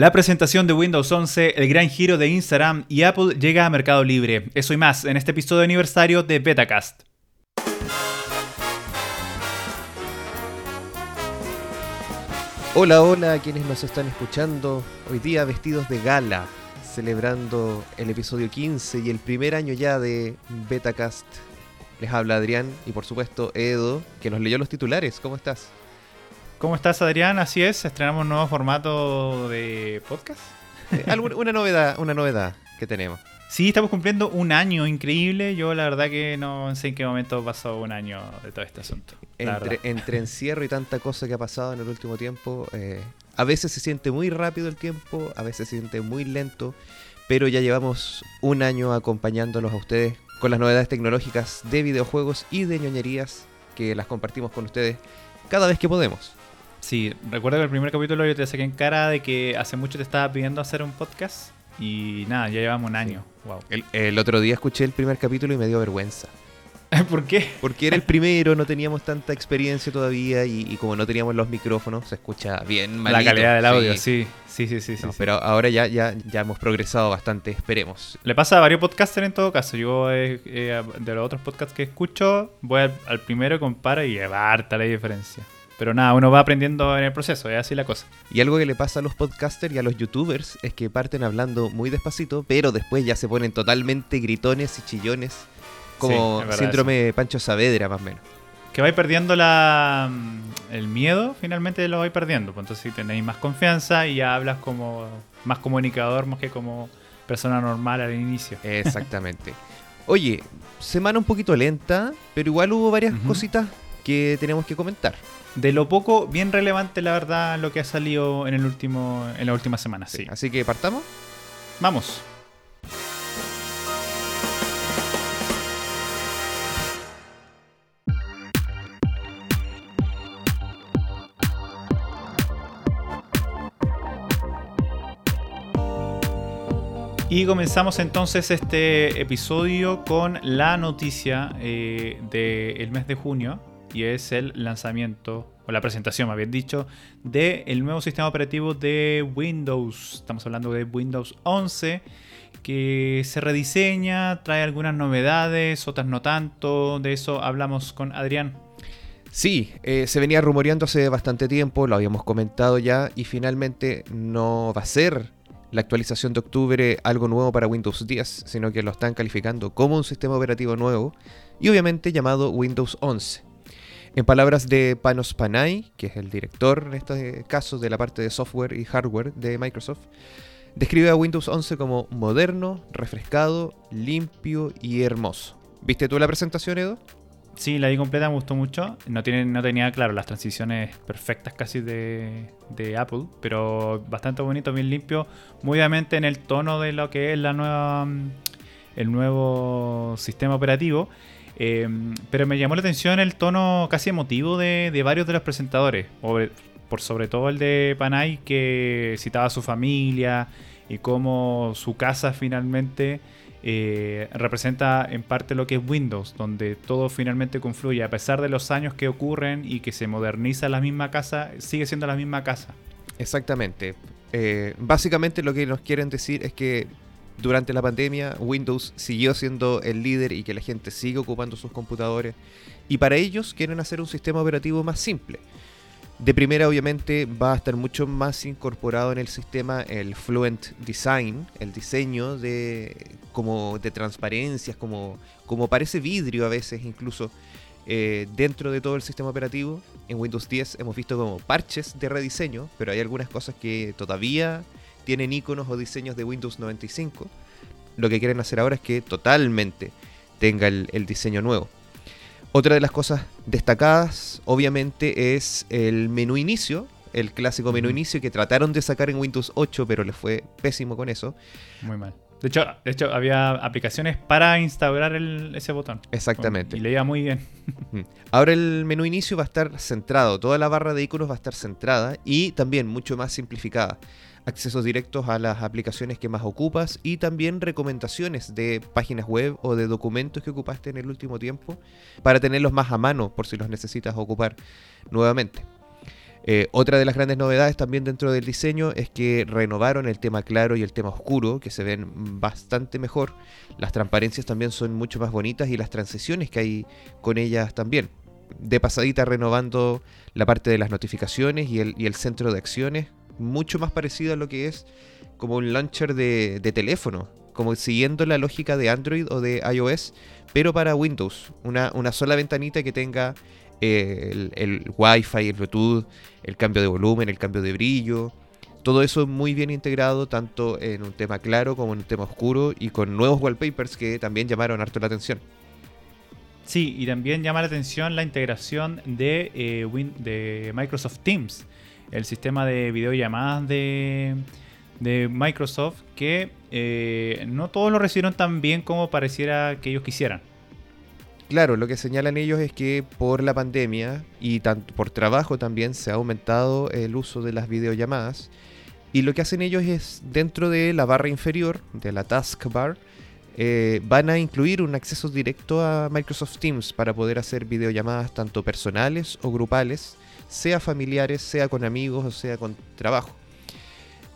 La presentación de Windows 11, el gran giro de Instagram y Apple llega a Mercado Libre. Eso y más en este episodio de aniversario de Betacast. Hola, hola a quienes nos están escuchando hoy día vestidos de gala, celebrando el episodio 15 y el primer año ya de Betacast. Les habla Adrián y por supuesto Edo, que nos leyó los titulares. ¿Cómo estás? ¿Cómo estás, Adrián? Así es, estrenamos un nuevo formato de podcast. Eh, una novedad, una novedad que tenemos. Sí, estamos cumpliendo un año increíble. Yo la verdad que no sé en qué momento pasó un año de todo este asunto. Entre, encierro y tanta cosa que ha pasado en el último tiempo, eh, a veces se siente muy rápido el tiempo, a veces se siente muy lento, pero ya llevamos un año acompañándolos a ustedes con las novedades tecnológicas de videojuegos y de ñoñerías que las compartimos con ustedes cada vez que podemos. Sí, recuerdo que el primer capítulo yo te saqué en cara de que hace mucho te estaba pidiendo hacer un podcast y nada, ya llevamos un año. Wow. El, otro día escuché el primer capítulo y me dio vergüenza. ¿Por qué? Porque era el primero, no teníamos tanta experiencia todavía y, como no teníamos los micrófonos, se escucha bien malito. La calidad del audio, sí. Sí, sí, sí. Pero ahora ya, ya, ya hemos progresado bastante, esperemos. Le pasa a varios podcasters en todo caso. Yo eh, eh, de los otros podcasts que escucho, voy al, al primero, comparo y harta la diferencia. Pero nada, uno va aprendiendo en el proceso, es así la cosa. Y algo que le pasa a los podcasters y a los youtubers es que parten hablando muy despacito, pero después ya se ponen totalmente gritones y chillones, como síndrome Pancho Saavedra más o menos. Que vais perdiendo la, mm, el miedo, finalmente lo vais perdiendo. Pues entonces si tenéis más confianza y ya hablas como más comunicador más que como persona normal al inicio. Exactamente. Oye, semana un poquito lenta, pero igual hubo varias cositas que tenemos que comentar de lo poco, bien relevante la verdad lo que ha salido en el último, en la última semana. Sí. Así que partamos. Vamos. Y comenzamos entonces este episodio con la noticia eh, del mes de junio, y es el lanzamiento, o la presentación, más bien dicho, del nuevo sistema operativo de Windows. Estamos hablando de Windows 11, que se rediseña, trae algunas novedades, otras no tanto. De eso hablamos con Adrián. Sí, eh, se venía rumoreando hace bastante tiempo, lo habíamos comentado ya, y finalmente no va a ser la actualización de octubre algo nuevo para Windows 10, sino que lo están calificando como un sistema operativo nuevo y obviamente llamado Windows 11. En palabras de Panos Panay, que es el director en este caso de la parte de software y hardware de Microsoft, describe a Windows 11 como moderno, refrescado, limpio y hermoso. ¿Viste tú la presentación, Edo? Sí, la vi completa, me gustó mucho. No, no tenía, claro, las transiciones perfectas casi de, Apple, pero bastante bonito, bien limpio, muy obviamente en el tono de lo que es la nueva, el nuevo sistema operativo. Em, pero me llamó la atención el tono casi emotivo de, varios de los presentadores, por sobre todo el de Panay que citaba a su familia y cómo su casa finalmente eh, representa en parte lo que es Windows, donde todo finalmente confluye. A pesar de los años que ocurren y que se moderniza la misma casa, sigue siendo la misma casa. Exactamente. Eh, básicamente lo que nos quieren decir es que durante la pandemia Windows siguió siendo el líder y que la gente sigue ocupando sus computadores. Y para ellos quieren hacer un sistema operativo más simple. De primera, obviamente, va a estar mucho más incorporado en el sistema el Fluent Design, el diseño de como de transparencias, como, como parece vidrio a veces incluso eh, dentro de todo el sistema operativo. En Windows 10 hemos visto como parches de rediseño, pero hay algunas cosas que todavía tienen iconos o diseños de Windows 95. Lo que quieren hacer ahora es que totalmente tenga el, diseño nuevo. Otra de las cosas destacadas, obviamente, es el menú inicio, el clásico menú inicio que trataron de sacar en Windows 8, pero les fue pésimo con eso. Muy mal. De hecho, de hecho había aplicaciones para instaurar ese botón. Exactamente. Y leía muy bien. Ahora el menú inicio va a estar centrado, toda la barra de iconos va a estar centrada y también mucho más simplificada accesos directos a las aplicaciones que más ocupas y también recomendaciones de páginas web o de documentos que ocupaste en el último tiempo para tenerlos más a mano por si los necesitas ocupar nuevamente. Eh, otra de las grandes novedades también dentro del diseño es que renovaron el tema claro y el tema oscuro, que se ven bastante mejor. Las transparencias también son mucho más bonitas y las transiciones que hay con ellas también. De pasadita renovando la parte de las notificaciones y el, centro de acciones, mucho más parecido a lo que es como un launcher de, teléfono, como siguiendo la lógica de Android o de iOS, pero para Windows. Una, una sola ventanita que tenga el, el Wi-Fi, el Bluetooth, el cambio de volumen, el cambio de brillo. Todo eso muy bien integrado, tanto en un tema claro como en un tema oscuro y con nuevos wallpapers que también llamaron harto la atención. Sí, y también llama la atención la integración de, eh, de Microsoft Teams, el sistema de videollamadas de, de Microsoft, que eh, no todos lo recibieron tan bien como pareciera que ellos quisieran. Claro, lo que señalan ellos es que por la pandemia y por trabajo también se ha aumentado el uso de las videollamadas. Y lo que hacen ellos es, dentro de la barra inferior, de la taskbar, eh, van a incluir un acceso directo a Microsoft Teams para poder hacer videollamadas tanto personales o grupales, sea familiares, sea con amigos o sea con trabajo.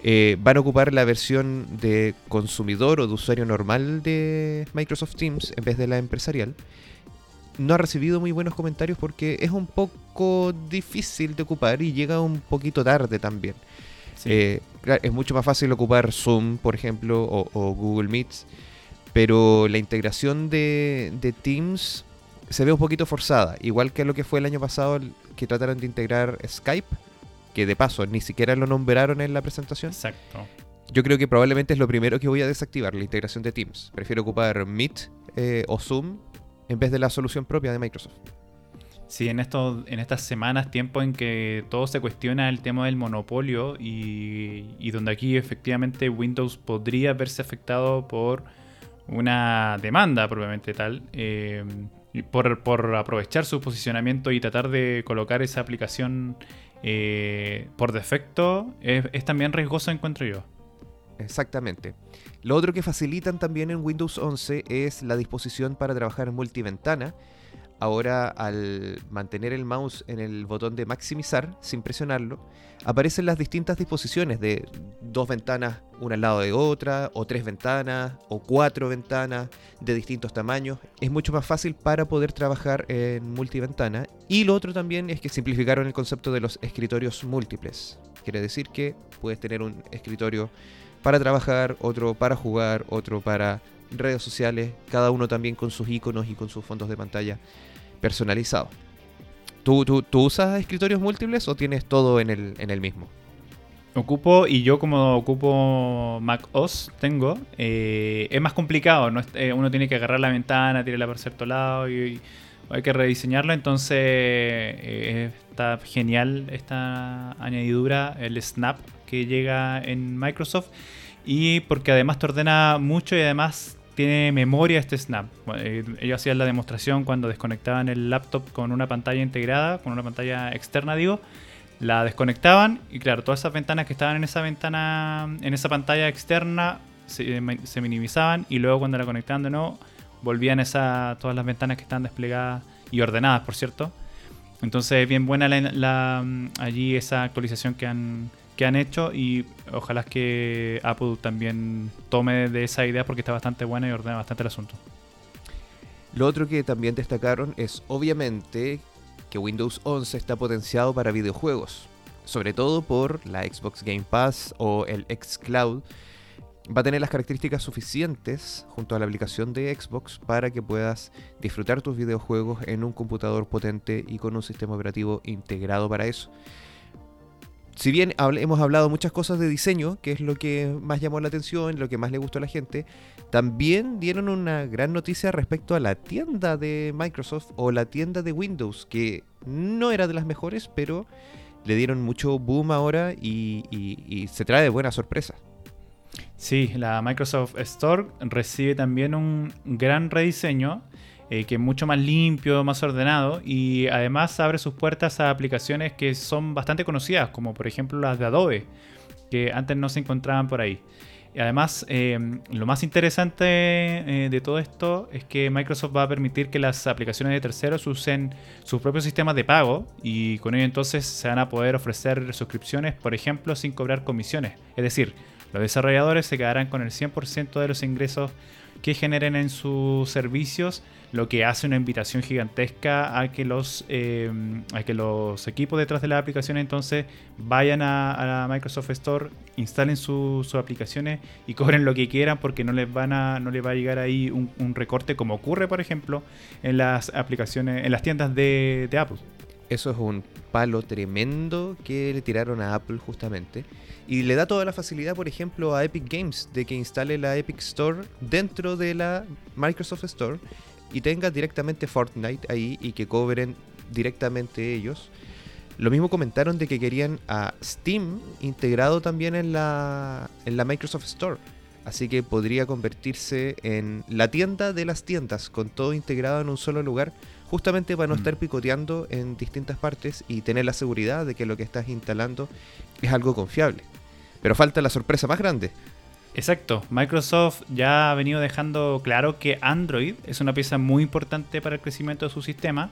Eh, van a ocupar la versión de consumidor o de usuario normal de Microsoft Teams en vez de la empresarial no ha recibido muy buenos comentarios porque es un poco difícil de ocupar y llega un poquito tarde también. Eh, es mucho más fácil ocupar Zoom, por ejemplo, o, Google Meets, pero la integración de, Teams se ve un poquito forzada, igual que lo que fue el año pasado que trataron de integrar Skype, que de paso ni siquiera lo nombraron en la presentación. Exacto. Yo creo que probablemente es lo primero que voy a desactivar, la integración de Teams. Prefiero ocupar Meet eh, o Zoom en vez de la solución propia de Microsoft. Sí, en, esto, en estas semanas, tiempo en que todo se cuestiona el tema del monopolio y, donde aquí efectivamente Windows podría verse afectado por una demanda propiamente tal, eh, por, aprovechar su posicionamiento y tratar de colocar esa aplicación eh, por defecto, es, es también riesgoso, encuentro yo. Exactamente. Lo otro que facilitan también en Windows 11 es la disposición para trabajar en multiventana. Ahora al mantener el mouse en el botón de maximizar sin presionarlo, aparecen las distintas disposiciones de dos ventanas una al lado de otra, o tres ventanas, o cuatro ventanas de distintos tamaños. Es mucho más fácil para poder trabajar en multiventana. Y lo otro también es que simplificaron el concepto de los escritorios múltiples. Quiere decir que puedes tener un escritorio para trabajar, otro para jugar, otro para redes sociales, cada uno también con sus iconos y con sus fondos de pantalla personalizados. ¿Tú, tú, usas escritorios múltiples o tienes todo en el, en el mismo? Ocupo, y yo como ocupo Mac OS tengo, eh, es más complicado, ¿no? Eh, uno tiene que agarrar la ventana, tirarla por cierto lado y, hay que rediseñarlo, entonces eh, está genial esta añadidura, el Snap que llega en Microsoft y porque además te ordena mucho y además tiene memoria este Snap. Eh, ellos hacían la demostración cuando desconectaban el laptop con una pantalla integrada, con una pantalla externa, digo. La desconectaban y claro, todas esas ventanas que estaban en esa ventana, en esa pantalla externa, se, minimizaban y luego cuando la conectaban de nuevo, volvían esa, todas las ventanas que estaban desplegadas y ordenadas, por cierto. Entonces, es bien buena la, allí esa actualización que han, que han hecho y ojalá que Apple también tome de esa idea porque está bastante buena y ordena bastante el asunto. Lo otro que también destacaron es obviamente que Windows 11 está potenciado para videojuegos, sobre todo por la Xbox Game Pass o el xCloud. Va a tener las características suficientes junto a la aplicación de Xbox para que puedas disfrutar tus videojuegos en un computador potente y con un sistema operativo integrado para eso si bien hemos hablado muchas cosas de diseño, que es lo que más llamó la atención, lo que más le gustó a la gente, también dieron una gran noticia respecto a la tienda de Microsoft o la tienda de Windows, que no era de las mejores, pero le dieron mucho boom ahora y, se trae de buena sorpresa. Sí, la Microsoft Store recibe también un gran rediseño eh, que es mucho más limpio, más ordenado y además abre sus puertas a aplicaciones que son bastante conocidas, como por ejemplo las de Adobe, que antes no se encontraban por ahí. Y además, eh, lo más interesante eh, de todo esto es que Microsoft va a permitir que las aplicaciones de terceros usen sus propios sistemas de pago y con ello entonces se van a poder ofrecer suscripciones, por ejemplo, sin cobrar comisiones. Es decir, los desarrolladores se quedarán con el 100% de los ingresos que generen en sus servicios, lo que hace una invitación gigantesca a que los, eh, a que los equipos detrás de las aplicaciones entonces vayan a, la Microsoft Store, instalen sus aplicaciones y cobren lo que quieran porque no les van a, no les va a llegar ahí un, recorte como ocurre, por ejemplo, en las aplicaciones, en las tiendas de Apple. Eso es un palo tremendo que le tiraron a Apple justamente. Y le da toda la facilidad, por ejemplo, a Epic Games de que instale la Epic Store dentro de la Microsoft Store y tenga directamente Fortnite ahí y que cobren directamente ellos. Lo mismo comentaron de que querían a Steam integrado también en la, en la Microsoft Store. Así que podría convertirse en la tienda de las tiendas, con todo integrado en un solo lugar, justamente para no mm. estar picoteando en distintas partes y tener la seguridad de que lo que estás instalando es algo confiable. Pero falta la sorpresa más grande. Exacto, Microsoft ya ha venido dejando claro que Android es una pieza muy importante para el crecimiento de su sistema.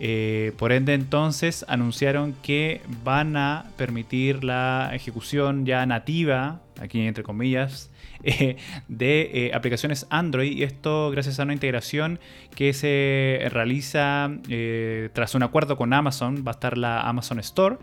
Eh, por ende entonces anunciaron que van a permitir la ejecución ya nativa, aquí entre comillas, eh, de eh, aplicaciones Android y esto gracias a una integración que se realiza tras un acuerdo con Amazon, va a estar la Amazon Store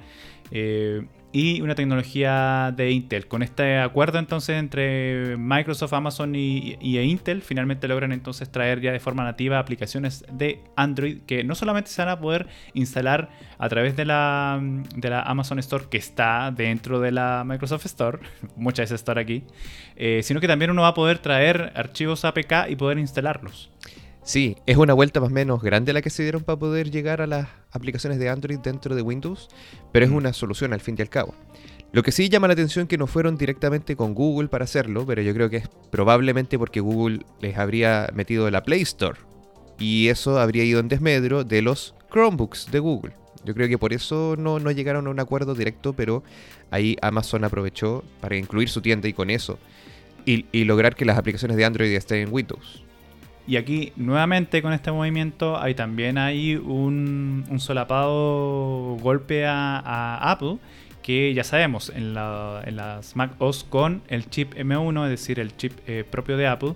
y una tecnología de Intel. Con este acuerdo entonces entre Microsoft, Amazon y, Intel, finalmente logran entonces traer ya de forma nativa aplicaciones de Android que no solamente se van a poder instalar a través de la, de la Amazon Store que está dentro de la Microsoft Store, muchas veces Store aquí, eh, sino que también uno va a poder traer archivos APK y poder instalarlos. Sí, es una vuelta más o menos grande la que se dieron para poder llegar a las aplicaciones de Android dentro de Windows, pero es mm. una solución al fin y al cabo. Lo que sí llama la atención es que no fueron directamente con Google para hacerlo, pero yo creo que es probablemente porque Google les habría metido la Play Store y eso habría ido en desmedro de los Chromebooks de Google. Yo creo que por eso no, no llegaron a un acuerdo directo, pero ahí Amazon aprovechó para incluir su tienda y con eso y, y lograr que las aplicaciones de Android estén en Windows. Y aquí, nuevamente con este movimiento, hay también hay un, solapado golpe a, Apple, que ya sabemos, en, las Mac OS con el chip M1, es decir, el chip eh, propio de Apple,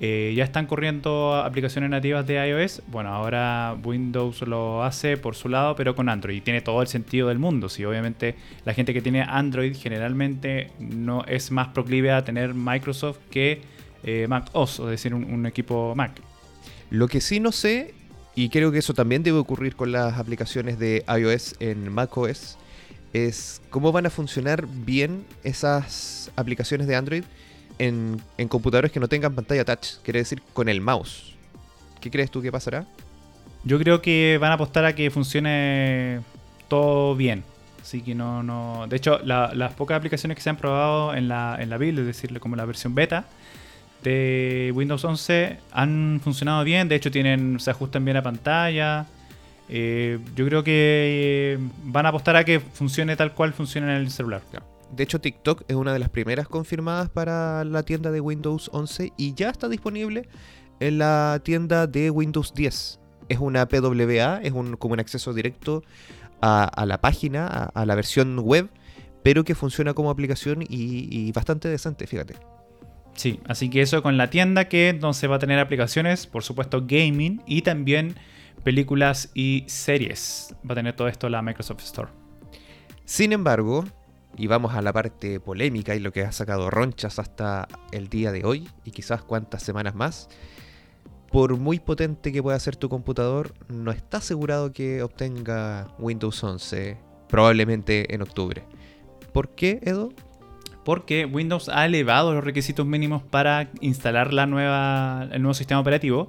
eh, ya están corriendo aplicaciones nativas de iOS. Bueno, ahora Windows lo hace por su lado, pero con Android. Y tiene todo el sentido del mundo. Si obviamente la gente que tiene Android generalmente no es más proclive a tener Microsoft que eh, Mac OS, es decir, un, equipo Mac. Lo que sí no sé, y creo que eso también debe ocurrir con las aplicaciones de iOS en Mac OS, es cómo van a funcionar bien esas aplicaciones de Android en, computadores que no tengan pantalla touch, quiere decir con el mouse. ¿Qué crees tú que pasará? Yo creo que van a apostar a que funcione todo bien. Así que no, no. De hecho, las pocas aplicaciones que se han probado en la, en la build, es decir, como la versión beta, de Windows 11 han funcionado bien, de hecho tienen se ajustan bien a pantalla. Eh, yo creo que eh, van a apostar a que funcione tal cual funciona en el celular. De hecho, TikTok es una de las primeras confirmadas para la tienda de Windows 11 y ya está disponible en la tienda de Windows 10. Es una PWA, es un, como un acceso directo a, la página, a, la versión web, pero que funciona como aplicación y, y bastante decente, fíjate. Sí, así que eso con la tienda que entonces va a tener aplicaciones, por supuesto gaming y también películas y series. Va a tener todo esto la Microsoft Store. Sin embargo, y vamos a la parte polémica y lo que ha sacado ronchas hasta el día de hoy y quizás cuántas semanas más, por muy potente que pueda ser tu computador, no está asegurado que obtenga Windows 11 probablemente en octubre. ¿Por qué, Edo? Porque Windows ha elevado los requisitos mínimos para instalar la nueva, el nuevo sistema operativo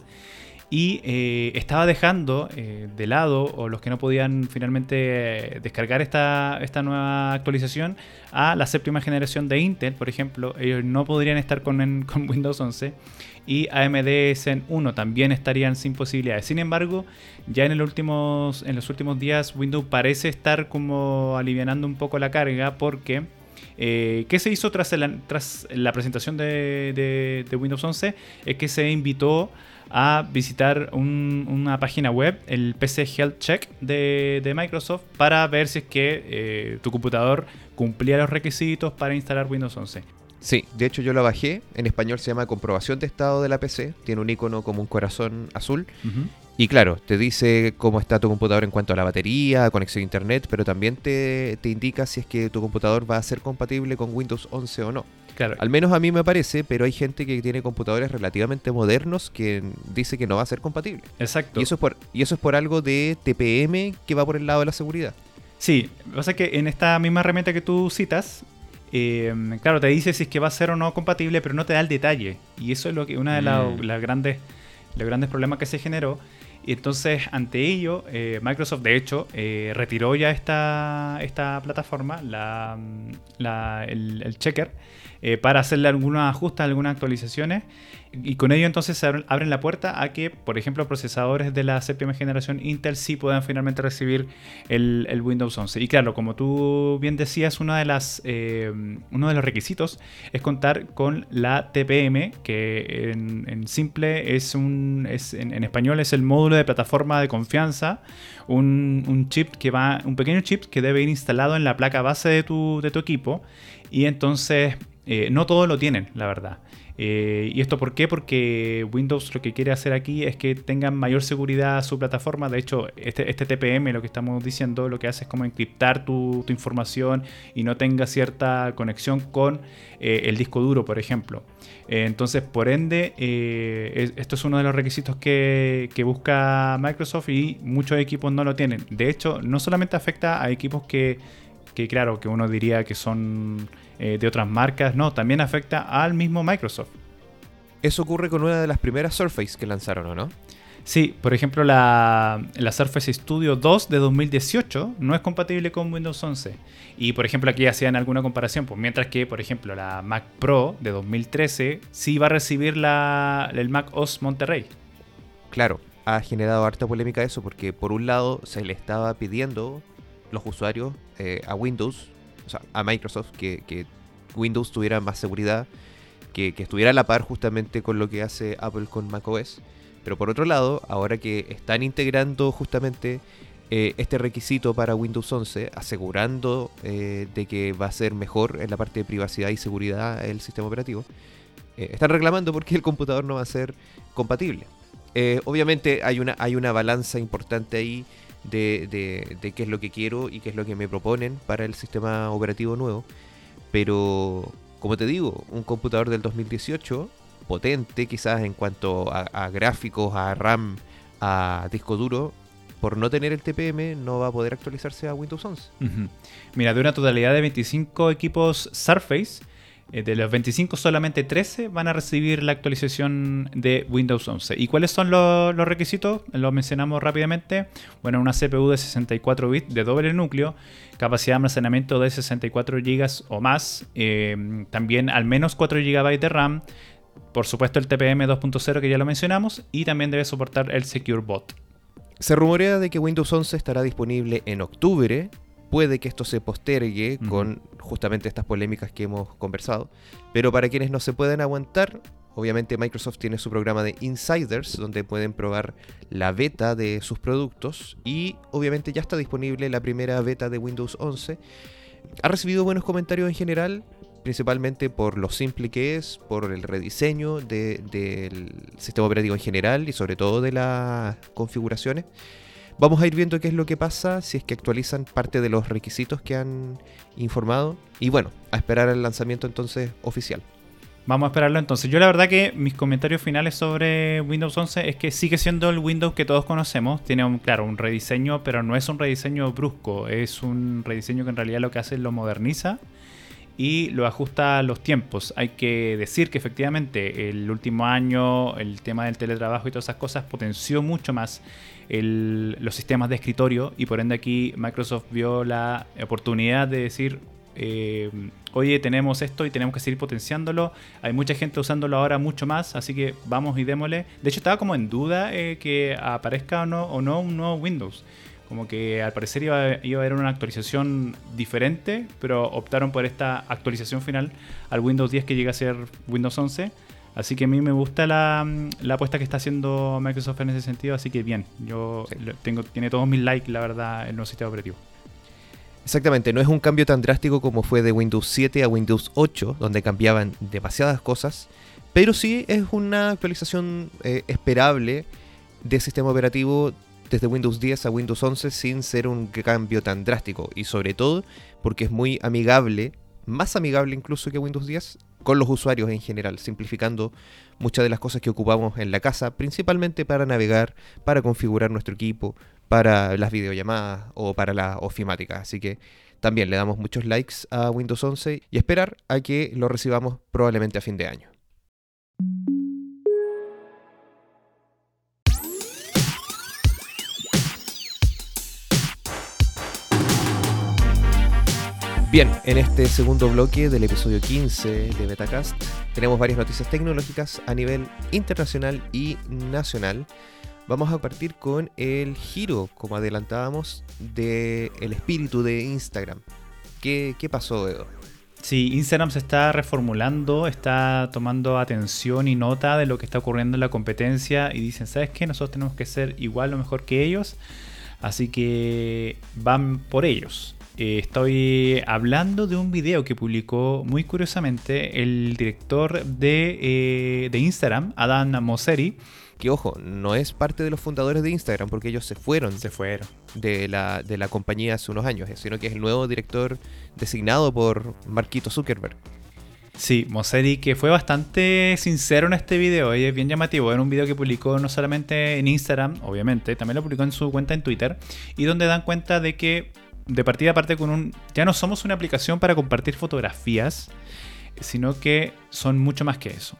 y eh, estaba dejando eh, de lado, o los que no podían finalmente descargar esta, esta nueva actualización, a la séptima generación de Intel, por ejemplo, ellos no podrían estar con, con Windows 11 y AMD Zen 1 también estarían sin posibilidades. Sin embargo, ya en, el últimos, en los últimos días Windows parece estar como alivianando un poco la carga porque Eh, ¿Qué se hizo tras, tras la presentación de, Windows 11? Es que se invitó a visitar una página web, el PC Health Check de, Microsoft, para ver si es que eh, tu computador cumplía los requisitos para instalar Windows 11. Sí, de hecho yo lo bajé, en español se llama comprobación de estado de la PC, tiene un icono como un corazón azul y claro, te dice cómo está tu computador en cuanto a la batería, conexión a internet, pero también te, indica si es que tu computador va a ser compatible con Windows 11 o no. Claro. Al menos a mí me parece, pero hay gente que tiene computadores relativamente modernos que dice que no va a ser compatible. Exacto. Y eso es por, y eso es por algo de TPM que va por el lado de la seguridad. Sí, lo que pasa es que en esta misma herramienta que tú citas, em, claro, te dice si es que va a ser o no compatible, pero no te da el detalle. Y eso es lo que una de mm. las grandes, los grandes problemas que se generó y entonces, ante ello, eh, Microsoft, de hecho, eh, retiró ya esta, esta plataforma, la, el, checker, eh, para hacerle algunos ajustes, algunas actualizaciones. Y con ello entonces se abren la puerta a que, por ejemplo, procesadores de la séptima generación Intel sí puedan finalmente recibir el, Windows 11. Y claro, como tú bien decías, eh, uno de los requisitos es contar con la TPM, que en, simple es un, en, español es el módulo de plataforma de confianza, un, chip que va, un pequeño chip que debe ir instalado en la placa base de tu, de tu equipo. Y entonces eh, no todos lo tienen, la verdad. Eh, ¿Y esto por qué? Porque Windows lo que quiere hacer aquí es que tengan mayor seguridad su plataforma. De hecho, este, este TPM, lo que estamos diciendo, lo que hace es como encriptar tu, información y no tenga cierta conexión con eh, el disco duro, por ejemplo. entonces, por ende, esto es uno de los requisitos que, que busca Microsoft y muchos equipos no lo tienen. De hecho, no solamente afecta a equipos que, que claro, que uno diría que son eh, de otras marcas, no, también afecta al mismo Microsoft. Eso ocurre con una de las primeras Surface que lanzaron, ¿o no? Sí, por ejemplo, la, Surface Studio 2 de 2018 no es compatible con Windows 11. Y por ejemplo, aquí hacían alguna comparación, pues mientras que, por ejemplo, la Mac Pro de 2013 sí va a recibir la, el Mac OS Monterrey. Claro, ha generado harta polémica eso, porque por un lado se le estaba pidiendo los usuarios eh, a Windows o sea, a Microsoft, que, Windows tuviera más seguridad, que, estuviera a la par justamente con lo que hace Apple con macOS. Pero por otro lado, ahora que están integrando justamente eh, este requisito para Windows 11, asegurando eh, de que va a ser mejor en la parte de privacidad y seguridad el sistema operativo, están reclamando porque el computador no va a ser compatible. obviamente hay una, hay una balanza importante ahí de, de, qué es lo que quiero y qué es lo que me proponen para el sistema operativo nuevo. Pero, como te digo, un computador del 2018, potente quizás en cuanto a, gráficos, a RAM, a disco duro, por no tener el TPM no va a poder actualizarse a Windows 11. Mira, de una totalidad de 25 equipos Surface, de los 25 solamente 13 van a recibir la actualización de Windows 11. ¿Y cuáles son los, requisitos? Lo mencionamos rápidamente. Bueno, una CPU de 64 bits de doble núcleo, capacidad de almacenamiento de 64 GB o más, eh, también al menos 4 GB de RAM, por supuesto el TPM 2.0 que ya lo mencionamos y también debe soportar el Secure Bot. Se rumorea de que Windows 11 estará disponible en octubre puede que esto se postergue con justamente estas polémicas que hemos conversado. Pero para quienes no se pueden aguantar, obviamente Microsoft tiene su programa de Insiders, donde pueden probar la beta de sus productos. Y obviamente ya está disponible la primera beta de Windows 11. Ha recibido buenos comentarios en general, principalmente por lo simple que es, por el rediseño del sistema operativo en general y sobre todo de las configuraciones. Vamos a ir viendo qué es lo que pasa si es que actualizan parte de los requisitos que han informado. Y bueno, a esperar el lanzamiento entonces oficial. Vamos a esperarlo entonces. Yo la verdad que mis comentarios finales sobre Windows 11 es que sigue siendo el Windows que todos conocemos. Tiene, claro, un rediseño, pero no es un rediseño brusco. Es un rediseño que en realidad lo que hace es lo moderniza y lo ajusta a los tiempos. Hay que decir que efectivamente el último año el tema del teletrabajo y todas esas cosas potenció mucho más los sistemas de escritorio y por ende aquí Microsoft vio la oportunidad de decir, eh, oye, tenemos esto y tenemos que seguir potenciándolo. Hay mucha gente usándolo ahora mucho más, así que vamos y démosle. De hecho, estaba como en duda eh, que aparezca o no, o no un nuevo Windows. Como que al parecer iba, iba a haber una actualización diferente, pero optaron por esta actualización final al Windows 10 que llega a ser Windows 11. Así que a mí me gusta la, la apuesta que está haciendo Microsoft en ese sentido, así que bien, yo Sí. lo- tengo, tiene todos mis likes, la verdad, el nuevo sistema operativo. Exactamente, no es un cambio tan drástico como fue de Windows 7 a Windows 8, donde cambiaban demasiadas cosas, pero sí es una actualización eh, esperable de sistema operativo desde Windows 10 a Windows 11 sin ser un cambio tan drástico y sobre todo porque es muy amigable, más amigable incluso que Windows 10 con los usuarios en general, simplificando muchas de las cosas que ocupamos en la casa, principalmente para navegar, para configurar nuestro equipo, para las videollamadas o para la ofimática. Así que también le damos muchos likes a Windows 11 y esperar a que lo recibamos probablemente a fin de año. Bien, en este segundo bloque del episodio 15 de Betacast tenemos varias noticias tecnológicas a nivel internacional y nacional. Vamos a partir con el giro, como adelantábamos, del el espíritu de Instagram. ¿Qué, qué pasó, Edo? Sí, Instagram se está reformulando, está tomando atención y nota de lo que está ocurriendo en la competencia y dicen, ¿sabes qué? Nosotros tenemos que ser igual o mejor que ellos, así que van por ellos. Eh, estoy hablando de un video que publicó muy curiosamente el director de, eh, de Instagram, Adam Mosseri. Que ojo, no es parte de los fundadores de Instagram porque ellos se fueron Se fueron. de la, de la compañía hace unos años, sino que es el nuevo director designado por Marquito Zuckerberg. Sí, Mosseri que fue bastante sincero en este video y es bien llamativo. Era un video que publicó no solamente en Instagram, obviamente, también lo publicó en su cuenta en Twitter y donde dan cuenta de que de partida parte con un... Ya no somos una aplicación para compartir fotografías, sino que son mucho más que eso.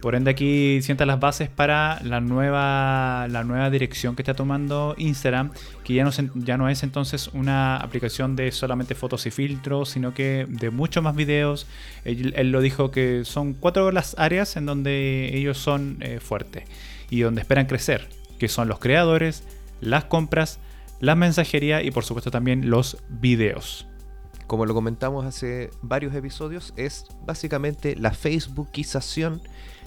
Por ende aquí sientan las bases para la nueva, la nueva dirección que está tomando Instagram, que ya no, ya no es entonces una aplicación de solamente fotos y filtros, sino que de muchos más videos. Él, él lo dijo que son cuatro las áreas en donde ellos son eh, fuertes y donde esperan crecer, que son los creadores, las compras, la mensajería y por supuesto también los videos. Como lo comentamos hace varios episodios, es básicamente la Facebookización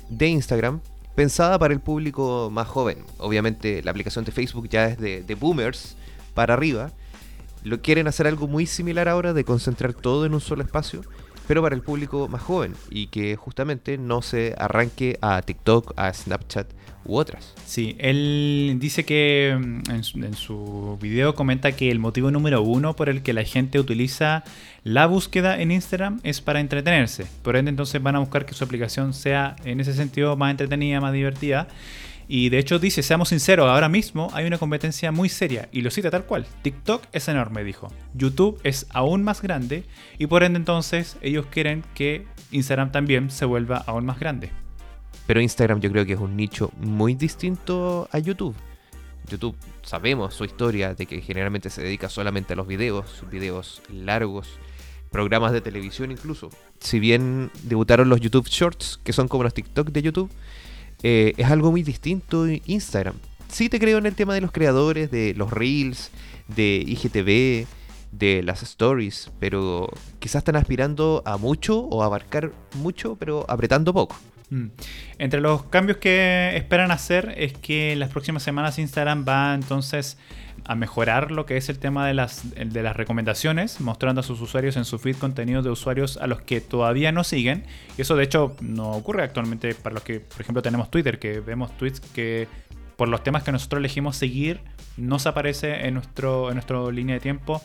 de Instagram pensada para el público más joven. Obviamente la aplicación de Facebook ya es de, de boomers para arriba. Lo quieren hacer algo muy similar ahora de concentrar todo en un solo espacio, pero para el público más joven y que justamente no se arranque a TikTok, a Snapchat u otras. Sí, él dice que mm, en su, en su video comenta que el motivo número uno por el que la gente utiliza la búsqueda en Instagram es para entretenerse. Por ende, entonces van a buscar que su aplicación sea en ese sentido más entretenida, más divertida. Y de hecho dice, seamos sinceros, ahora mismo hay una competencia muy seria y lo cita tal cual. TikTok es enorme, dijo. YouTube es aún más grande y por ende entonces ellos quieren que Instagram también se vuelva aún más grande. Pero Instagram yo creo que es un nicho muy distinto a YouTube. YouTube sabemos su historia de que generalmente se dedica solamente a los videos, videos largos, programas de televisión incluso. Si bien debutaron los YouTube Shorts, que son como los TikTok de YouTube, eh, es algo muy distinto Instagram. Sí te creo en el tema de los creadores, de los Reels, de IGTV, de las Stories, pero quizás están aspirando a mucho o a abarcar mucho, pero apretando poco. Mm. Entre los cambios que esperan hacer es que en las próximas semanas Instagram va entonces a mejorar lo que es el tema de las, de las recomendaciones, mostrando a sus usuarios en su feed contenido de usuarios a los que todavía no siguen. Y eso de hecho no ocurre actualmente para los que, por ejemplo, tenemos Twitter, que vemos tweets que por los temas que nosotros elegimos seguir, nos aparece en, nuestro, en nuestra línea de tiempo,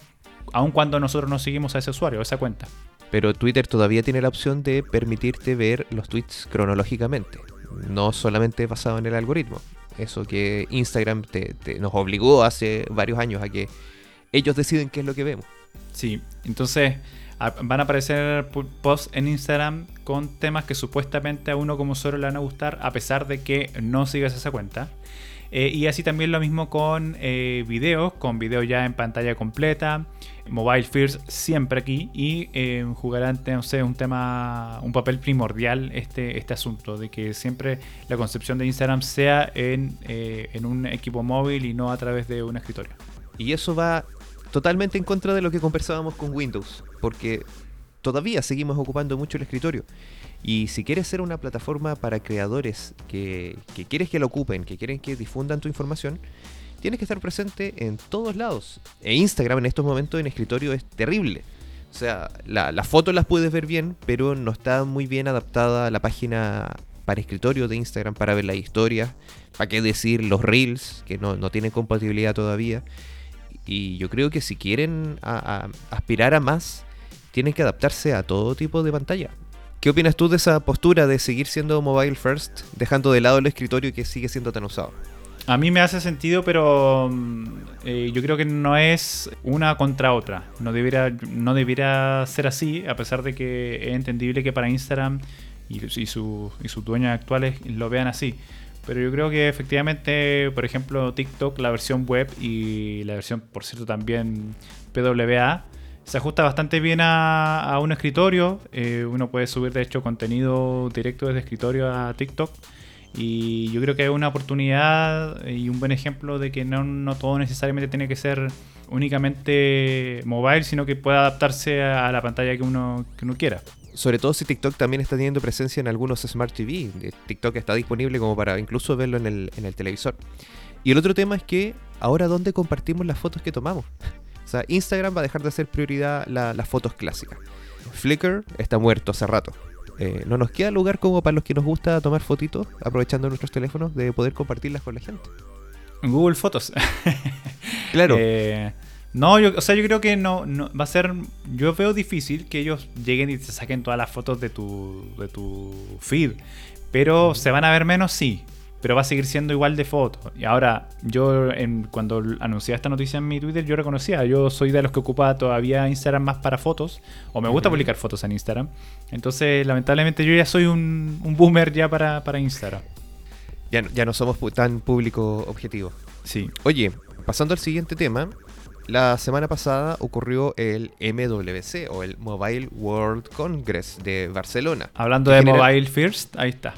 aun cuando nosotros no seguimos a ese usuario, a esa cuenta. Pero Twitter todavía tiene la opción de permitirte ver los tweets cronológicamente, no solamente basado en el algoritmo. Eso que Instagram te- nos obligó hace varios años a que ellos deciden qué es lo que vemos. Sí, entonces van a aparecer posts en Instagram con temas que supuestamente a uno como usuario le van a gustar a pesar de que no sigas esa cuenta. Eh, y así también lo mismo con eh, videos, con videos ya en pantalla completa, mobile first siempre aquí y eh, jugará no sé, un tema, un papel primordial este, este asunto de que siempre la concepción de Instagram sea en, eh, en un equipo móvil y no a través de un escritorio. Y eso va totalmente en contra de lo que conversábamos con Windows, porque todavía seguimos ocupando mucho el escritorio. Y si quieres ser una plataforma para creadores que, que quieres que lo ocupen, que quieren que difundan tu información, tienes que estar presente en todos lados. E Instagram en estos momentos en escritorio es terrible. O sea, las fotos las puedes ver bien, pero no está muy bien adaptada la página para escritorio de Instagram para ver las historias. ¿Para qué decir los reels, que no, no tienen compatibilidad todavía? Y yo creo que si quieren aspirar a más, tienen que adaptarse a todo tipo de pantalla. ¿Qué opinas tú de esa postura de seguir siendo mobile first, dejando de lado el escritorio que sigue siendo tan usado? A mí me hace sentido, pero mm, eh, yo creo que no es una contra otra. No debiera, no debiera ser así, a pesar de que es entendible que para Instagram y, y, y sus dueños actuales lo vean así. Pero yo creo que efectivamente, por ejemplo, TikTok, la versión web y la versión, por cierto, también PWA, se ajusta bastante bien a, un escritorio. Eh, uno puede subir, de hecho, contenido directo desde escritorio a TikTok. Y yo creo que es una oportunidad y un buen ejemplo de que no, todo necesariamente tiene que ser únicamente mobile, sino que puede adaptarse a la pantalla que uno, que uno quiera. Sobre todo si TikTok también está teniendo presencia en algunos Smart TV. TikTok está disponible como para incluso verlo en el, en el televisor. Y el otro tema es que ahora dónde compartimos las fotos que tomamos. O sea, Instagram va a dejar de ser prioridad las fotos clásicas. Flickr está muerto hace rato. Eh, no nos queda lugar como para los que nos gusta tomar fotitos, aprovechando nuestros teléfonos, de poder compartirlas con la gente. Google Fotos. claro. Eh, no, yo, o sea, yo creo que no, no, va a ser. Yo veo difícil que ellos lleguen y te saquen todas las fotos de tu, de tu feed. Pero se van a ver menos, sí pero va a seguir siendo igual de fotos. Y ahora, yo en, cuando anuncié esta noticia en mi Twitter, yo reconocía, yo soy de los que ocupa todavía Instagram más para fotos, o me gusta publicar fotos en Instagram. Entonces, lamentablemente, yo ya soy un, boomer ya para, para Instagram. Ya, ya no somos tan público objetivo. Sí. Oye, pasando al siguiente tema, la semana pasada ocurrió el MWC o el Mobile World Congress de Barcelona. Hablando de Mobile First, ahí está.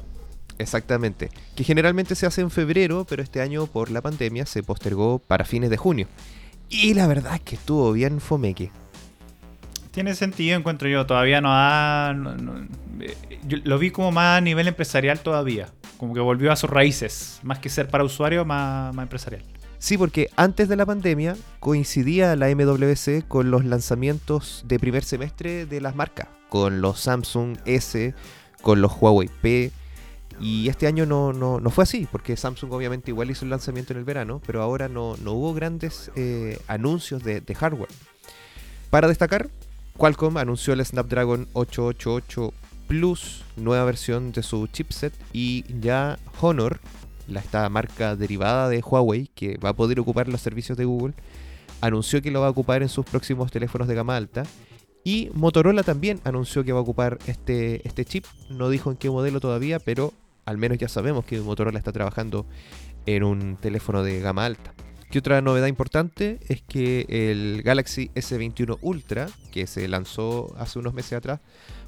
Exactamente. Que generalmente se hace en febrero, pero este año por la pandemia se postergó para fines de junio. Y la verdad es que estuvo bien fomeque. Tiene sentido, encuentro yo. Todavía no ha. Eh, yo lo vi como más a nivel empresarial todavía. Como que volvió a sus raíces. Más que ser para usuario, más, más empresarial. Sí, porque antes de la pandemia coincidía la MWC con los lanzamientos de primer semestre de las marcas. Con los Samsung S, con los Huawei P, y este año no, no, no, fue así, porque Samsung obviamente igual hizo el lanzamiento en el verano, pero ahora no, no hubo grandes eh, anuncios de, de, hardware. Para destacar, Qualcomm anunció el Snapdragon 888 Plus, nueva versión de su chipset, y ya Honor, la, esta marca derivada de Huawei, que va a poder ocupar los servicios de Google, anunció que lo va a ocupar en sus próximos teléfonos de gama alta. Y Motorola también anunció que va a ocupar este, este chip. No dijo en qué modelo todavía, pero al menos ya sabemos que Motorola está trabajando en un teléfono de gama alta. ¿Qué otra novedad importante? Es que el Galaxy S21 Ultra, que se lanzó hace unos meses atrás,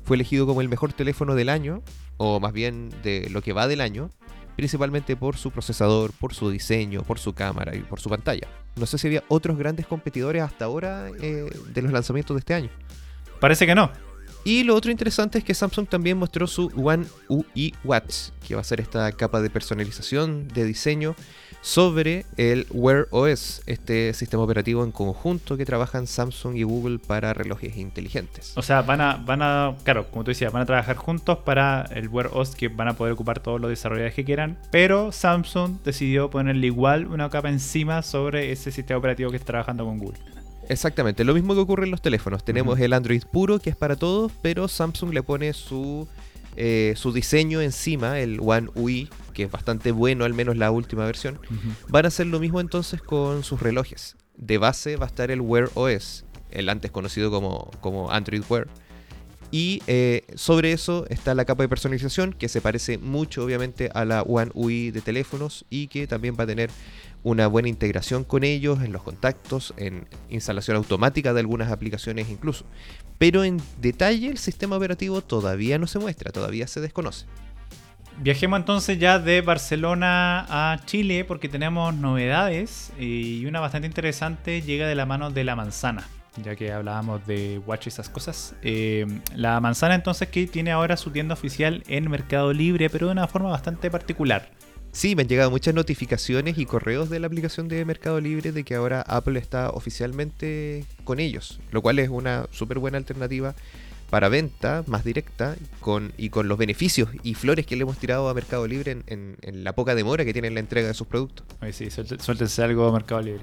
fue elegido como el mejor teléfono del año, o más bien de lo que va del año, principalmente por su procesador, por su diseño, por su cámara y por su pantalla. No sé si había otros grandes competidores hasta ahora eh, de los lanzamientos de este año. Parece que no. Y lo otro interesante es que Samsung también mostró su One UI Watch, que va a ser esta capa de personalización de diseño sobre el Wear OS, este sistema operativo en conjunto que trabajan Samsung y Google para relojes inteligentes. O sea, van a, van a, claro, como tú decías, van a trabajar juntos para el Wear OS que van a poder ocupar todos los desarrolladores que quieran, pero Samsung decidió ponerle igual una capa encima sobre ese sistema operativo que está trabajando con Google. Exactamente, lo mismo que ocurre en los teléfonos. Tenemos el Android puro, que es para todos, pero Samsung le pone su, eh, su diseño encima, el One UI, que es bastante bueno, al menos la última versión. Van a hacer lo mismo entonces con sus relojes. De base va a estar el Wear OS, el antes conocido como, como Android Wear. Y eh, sobre eso está la capa de personalización, que se parece mucho obviamente a la One UI de teléfonos y que también va a tener una buena integración con ellos en los contactos, en instalación automática de algunas aplicaciones incluso. Pero en detalle el sistema operativo todavía no se muestra, todavía se desconoce. Viajemos entonces ya de Barcelona a Chile porque tenemos novedades y una bastante interesante llega de la mano de la manzana, ya que hablábamos de Watch y esas cosas. Eh, la manzana entonces que tiene ahora su tienda oficial en Mercado Libre, pero de una forma bastante particular. Sí, me han llegado muchas notificaciones y correos de la aplicación de Mercado Libre de que ahora Apple está oficialmente con ellos, lo cual es una súper buena alternativa para venta más directa con, y con los beneficios y flores que le hemos tirado a Mercado Libre en, la poca demora que tiene en la entrega de sus productos. Ay, sí, suéltense algo Mercado Libre.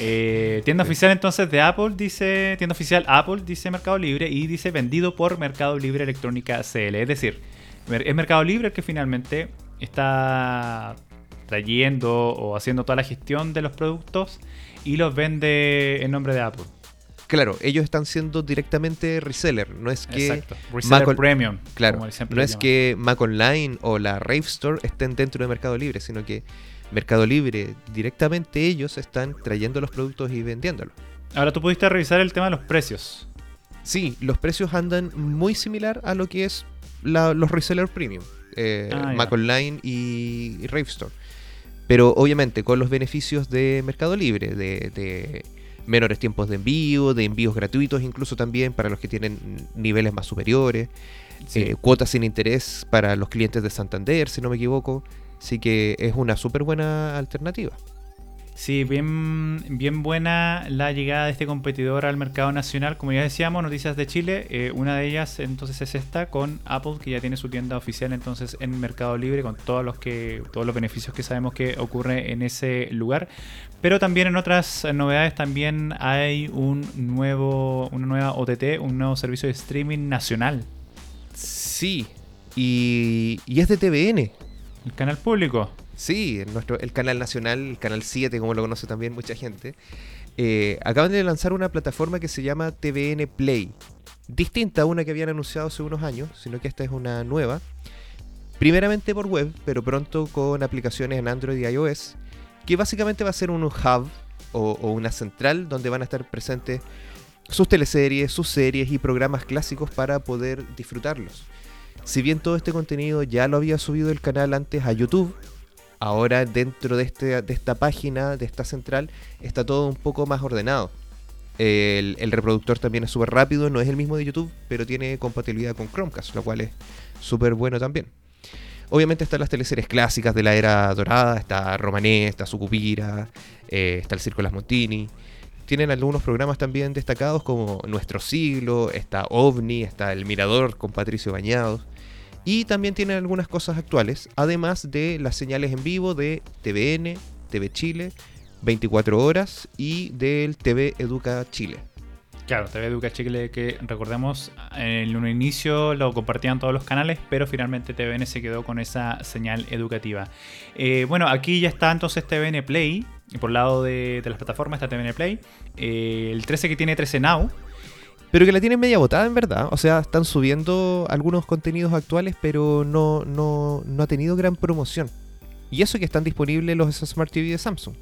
Eh, tienda oficial entonces de Apple, dice, tienda oficial Apple, dice Mercado Libre y dice vendido por Mercado Libre Electrónica CL. Es decir, es Mercado Libre el que finalmente está trayendo o haciendo toda la gestión de los productos y los vende en nombre de Apple. Claro, ellos están siendo directamente reseller, no es que Exacto. reseller premium. Claro, no es que Mac Online o la Rave Store estén dentro de Mercado Libre, sino que Mercado Libre directamente ellos están trayendo los productos y vendiéndolos. Ahora tú pudiste revisar el tema de los precios. Sí, los precios andan muy similar a lo que es los reseller premium, eh, ah, Mac Online y, Rave Store. Pero obviamente con los beneficios de Mercado Libre, de menores tiempos de envío, de envíos gratuitos incluso también para los que tienen niveles más superiores, eh, cuotas sin interés para los clientes de Santander, si no me equivoco. Así que es una súper buena alternativa. Sí, bien, bien buena la llegada de este competidor al mercado nacional. Como ya decíamos, noticias de Chile. Eh, una de ellas entonces es esta con Apple, que ya tiene su tienda oficial entonces en Mercado Libre con todos los que todos los beneficios que sabemos que ocurre en ese lugar. Pero también en otras novedades también hay un nuevo, una nueva OTT, un nuevo servicio de streaming nacional. Sí, y, y es de TVN. El canal público. Sí, nuestro, el canal nacional, el canal 7, como lo conoce también mucha gente. Eh, acaban de lanzar una plataforma que se llama TVN Play. Distinta a una que habían anunciado hace unos años, sino que esta es una nueva. Primeramente por web, pero pronto con aplicaciones en Android y iOS. Que básicamente va a ser un hub o, o una central donde van a estar presentes sus teleseries, sus series y programas clásicos para poder disfrutarlos. Si bien todo este contenido ya lo había subido el canal antes a YouTube, Ahora dentro de, este, de esta página, de esta central, está todo un poco más ordenado. El, reproductor también es súper rápido, no es el mismo de YouTube, pero tiene compatibilidad con Chromecast, lo cual es súper bueno también. Obviamente están las teleseries clásicas de la era dorada, está Romané, está Sucupira, eh, está el Circo las Montini. Tienen algunos programas también destacados como Nuestro Siglo, está OVNI, está El Mirador con Patricio Bañados. Y también tienen algunas cosas actuales, además de las señales en vivo de TVN, TV Chile, 24 horas y del TV Educa Chile. Claro, TV Educa Chile que recordemos en un inicio lo compartían todos los canales, pero finalmente TVN se quedó con esa señal educativa. Eh, bueno, aquí ya está entonces TVN Play, por el lado de, las plataformas está TVN Play. Eh, el 13 que tiene 13 Now, pero que la tienen media botada en verdad. O sea, están subiendo algunos contenidos actuales, pero no, no, no ha tenido gran promoción. Y eso que están disponibles los Smart TV de Samsung.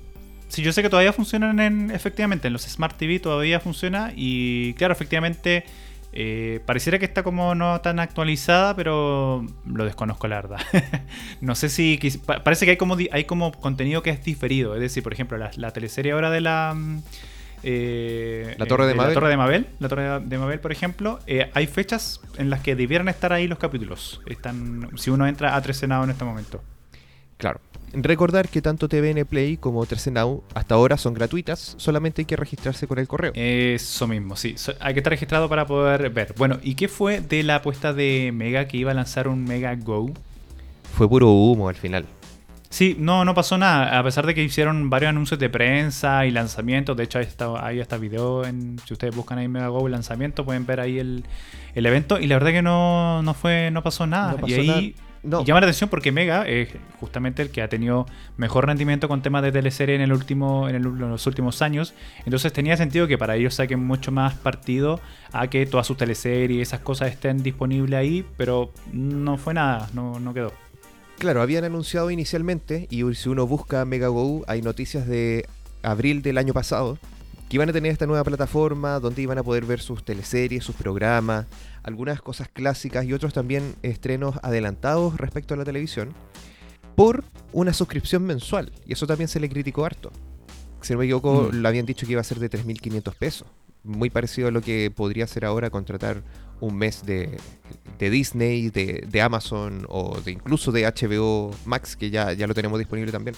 Sí, yo sé que todavía funcionan en, efectivamente, en los Smart TV todavía funciona y claro, efectivamente eh, pareciera que está como no tan actualizada, pero lo desconozco la verdad. no sé si parece que hay como hay como contenido que es diferido, es decir, por ejemplo, la, la teleserie ahora de la mm, eh, la Torre de, Mabel. La Torre de Mabel, la Torre de Mabel, por ejemplo, eh, hay fechas en las que debieran estar ahí los capítulos. Están, si uno entra a 13 en este momento. Claro. Recordar que tanto TVN Play como 13 hasta ahora son gratuitas, solamente hay que registrarse con el correo. Eso mismo, sí. hay que estar registrado para poder ver. Bueno, ¿y qué fue de la apuesta de Mega que iba a lanzar un Mega Go? Fue puro humo al final. Sí, no, no pasó nada. A pesar de que hicieron varios anuncios de prensa y lanzamientos. De hecho, ahí está, ahí está video. En, si ustedes buscan ahí Megago lanzamiento, pueden ver ahí el, evento. Y la verdad que no, no fue, no pasó nada. y ahí llama la atención porque Mega es justamente el que ha tenido mejor rendimiento con temas de teleserie en el último, en, los últimos años. Entonces tenía sentido que para ellos saquen mucho más partido a que todas sus teleseries y esas cosas estén disponibles ahí. Pero no fue nada, no, no quedó. Claro, habían anunciado inicialmente, y si uno busca MegaGo, hay noticias de abril del año pasado, que iban a tener esta nueva plataforma donde iban a poder ver sus teleseries, sus programas, algunas cosas clásicas y otros también estrenos adelantados respecto a la televisión por una suscripción mensual. Y eso también se le criticó harto. Si no me equivoco, Mm. lo habían dicho que iba a ser de 3.500 pesos. Muy parecido a lo que podría ser ahora contratar un mes de, de Disney, de, de Amazon o de incluso de HBO Max, que ya, ya lo tenemos disponible también.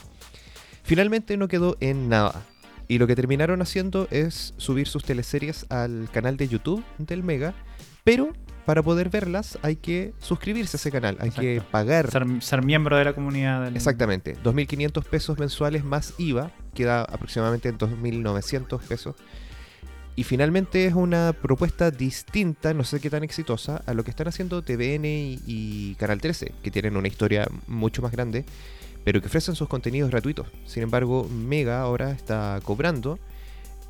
Finalmente no quedó en nada. Y lo que terminaron haciendo es subir sus teleseries al canal de YouTube del Mega, pero para poder verlas hay que suscribirse a ese canal, hay que pagar Ser, ser miembro de la comunidad. del- Exactamente, 2.500 pesos mensuales más IVA, queda aproximadamente en 2.900 pesos. Y finalmente es una propuesta distinta, no sé qué tan exitosa, a lo que están haciendo TVN y, Canal 13, que tienen una historia mucho más grande, pero que ofrecen sus contenidos gratuitos. Sin embargo, Mega ahora está cobrando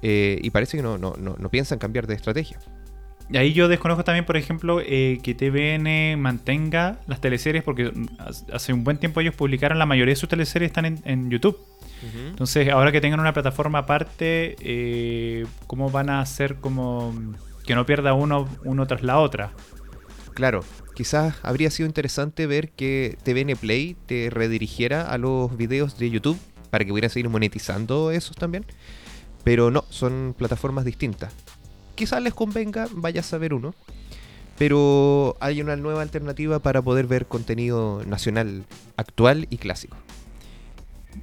eh, y parece que no, no, no, no piensan cambiar de estrategia. Y ahí yo desconozco también, por ejemplo, eh, que TVN mantenga las teleseries, porque hace un buen tiempo ellos publicaron, la mayoría de sus teleseries están en, en YouTube. Entonces, ahora que tengan una plataforma aparte, eh, ¿cómo van a hacer como que no pierda uno, uno tras la otra? Claro, quizás habría sido interesante ver que TVN Play te redirigiera a los videos de YouTube para que pudieran seguir monetizando esos también. Pero no, son plataformas distintas. Quizás les convenga, vaya a saber uno. Pero hay una nueva alternativa para poder ver contenido nacional actual y clásico.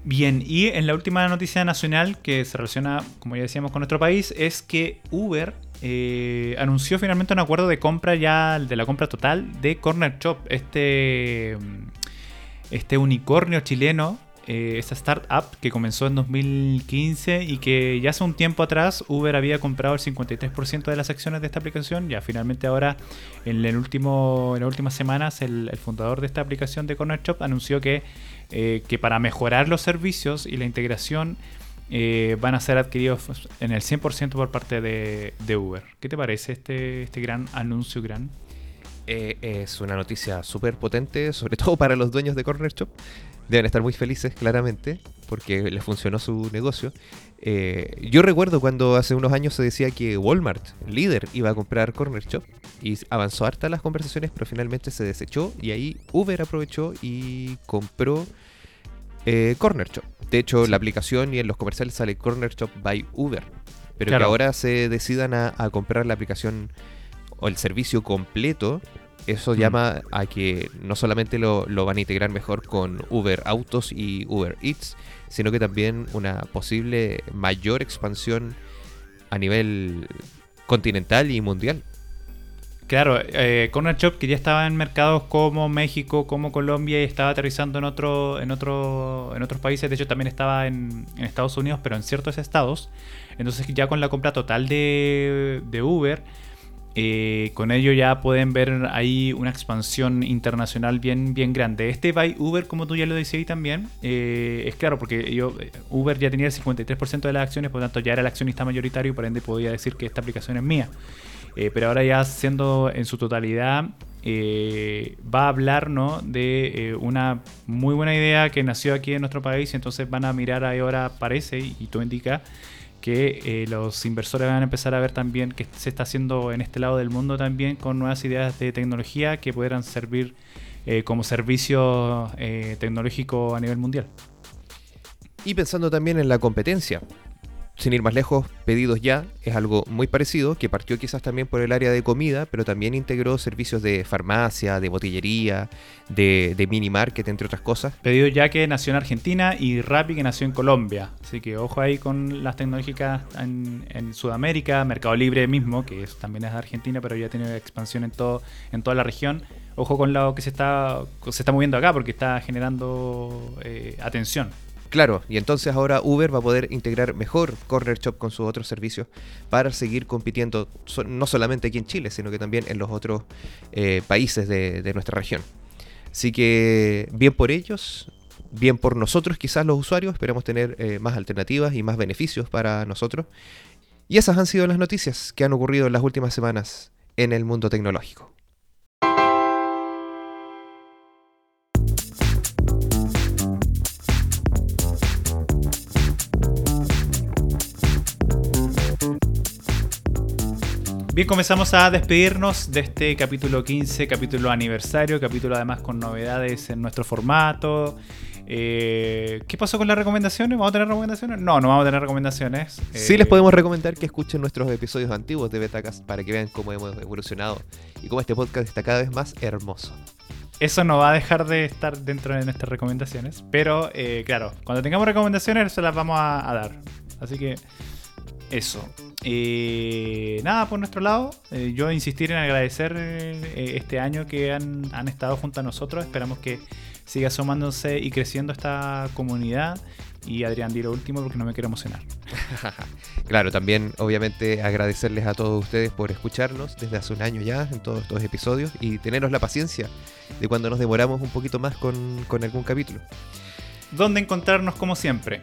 Bien, y en la última noticia nacional que se relaciona, como ya decíamos, con nuestro país, es que Uber eh, anunció finalmente un acuerdo de compra ya, de la compra total de Corner Shop, este, este unicornio chileno, eh, esta startup que comenzó en 2015 y que ya hace un tiempo atrás Uber había comprado el 53% de las acciones de esta aplicación. Ya finalmente ahora, en, las últimas semanas, el, fundador de esta aplicación de Corner Shop anunció que eh, que para mejorar los servicios y la integración eh, van a ser adquiridos en el 100% por parte de, de Uber. ¿Qué te parece este, este gran anuncio, gran? Eh, es una noticia súper potente, sobre todo para los dueños de Corner Shop. Deben estar muy felices, claramente, porque les funcionó su negocio. Eh, yo recuerdo cuando hace unos años se decía que Walmart, líder, iba a comprar Corner Shop. Y avanzó harta las conversaciones, pero finalmente se desechó. Y ahí Uber aprovechó y compró eh, Corner Shop. De hecho, Sí. la aplicación y en los comerciales sale Corner Shop by Uber. Pero Claro. que ahora se decidan a, a comprar la aplicación o el servicio completo, eso Mm. llama a que no solamente lo, lo van a integrar mejor con Uber Autos y Uber Eats, sino que también una posible mayor expansión a nivel continental y mundial. Claro, eh, Corner Shop que ya estaba en mercados como México, como Colombia y estaba aterrizando en otro, en otro, en otros países. De hecho, también estaba en, en Estados Unidos, pero en ciertos estados. Entonces, ya con la compra total de, de Uber, eh, con ello ya pueden ver ahí una expansión internacional bien, bien grande. Este by Uber, como tú ya lo decías también, eh, es claro, porque yo, eh, Uber ya tenía el 53% de las acciones, por lo tanto ya era el accionista mayoritario y por ende podía decir que esta aplicación es mía. Pero ahora ya siendo en su totalidad, va a hablar ¿no? de una muy buena idea que nació aquí en nuestro país. Entonces van a mirar ahí ahora, parece, y, y tú indicas, que eh, los inversores van a empezar a ver también que se está haciendo en este lado del mundo también con nuevas ideas de tecnología que pudieran servir eh, como servicio eh, tecnológico a nivel mundial. Y pensando también en la competencia. Sin ir más lejos, Pedidos Ya es algo muy parecido, que partió quizás también por el área de comida, pero también integró servicios de farmacia, de botillería, de, de mini market, entre otras cosas. Pedido ya que nació en Argentina y Rappi que nació en Colombia. Así que ojo ahí con las tecnológicas en, en Sudamérica, Mercado Libre mismo, que es- también es de Argentina, pero ya tiene expansión en todo, en toda la región. Ojo con lo que se está, se está moviendo acá porque está generando eh, atención. Claro, y entonces ahora Uber va a poder integrar mejor Corner Shop con sus otros servicios para seguir compitiendo no solamente aquí en Chile, sino que también en los otros eh, países de, de nuestra región. Así que bien por ellos, bien por nosotros, quizás los usuarios, esperamos tener eh, más alternativas y más beneficios para nosotros. Y esas han sido las noticias que han ocurrido en las últimas semanas en el mundo tecnológico. Bien, comenzamos a despedirnos de este capítulo 15, capítulo aniversario, capítulo además con novedades en nuestro formato. Eh, ¿Qué pasó con las recomendaciones? ¿Vamos a tener recomendaciones? No, no vamos a tener recomendaciones. Sí Eh, les podemos recomendar que escuchen nuestros episodios antiguos de Betacast para que vean cómo hemos evolucionado y cómo este podcast está cada vez más hermoso. Eso no va a dejar de estar dentro de nuestras recomendaciones. Pero, eh, claro, cuando tengamos recomendaciones se las vamos a, a dar. Así que, eso. Eh, nada, por nuestro lado, eh, yo insistir en agradecer eh, este año que han, han estado junto a nosotros. Esperamos que siga sumándose y creciendo esta comunidad. Y Adrián, di lo último porque no me quiero emocionar. Claro, también obviamente agradecerles a todos ustedes por escucharnos desde hace un año ya en todos estos episodios y tenernos la paciencia de cuando nos demoramos un poquito más con, con algún capítulo. ¿Dónde encontrarnos como siempre?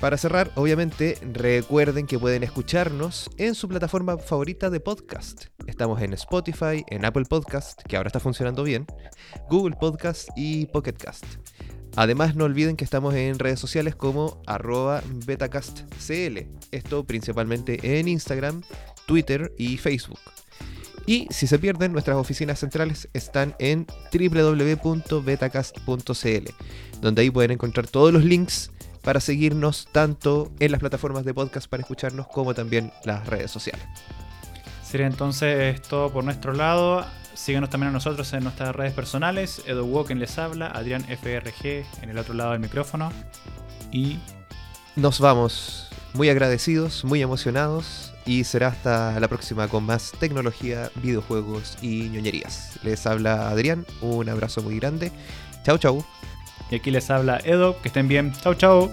Para cerrar, obviamente, recuerden que pueden escucharnos en su plataforma favorita de podcast. Estamos en Spotify, en Apple Podcast, que ahora está funcionando bien, Google Podcast y Pocket Cast. Además, no olviden que estamos en redes sociales como arroba betacastcl. Esto principalmente en Instagram, Twitter y Facebook. Y si se pierden, nuestras oficinas centrales están en www.betacast.cl, donde ahí pueden encontrar todos los links para seguirnos tanto en las plataformas de podcast para escucharnos como también las redes sociales. Sería entonces todo por nuestro lado. Síganos también a nosotros en nuestras redes personales. Edo Woken les habla, Adrián FRG en el otro lado del micrófono. Y Nos vamos muy agradecidos, muy emocionados y será hasta la próxima con más tecnología, videojuegos y ñoñerías. Les habla Adrián, un abrazo muy grande. Chau chau. Y aquí les habla Edo. Que estén bien. Chau, chau.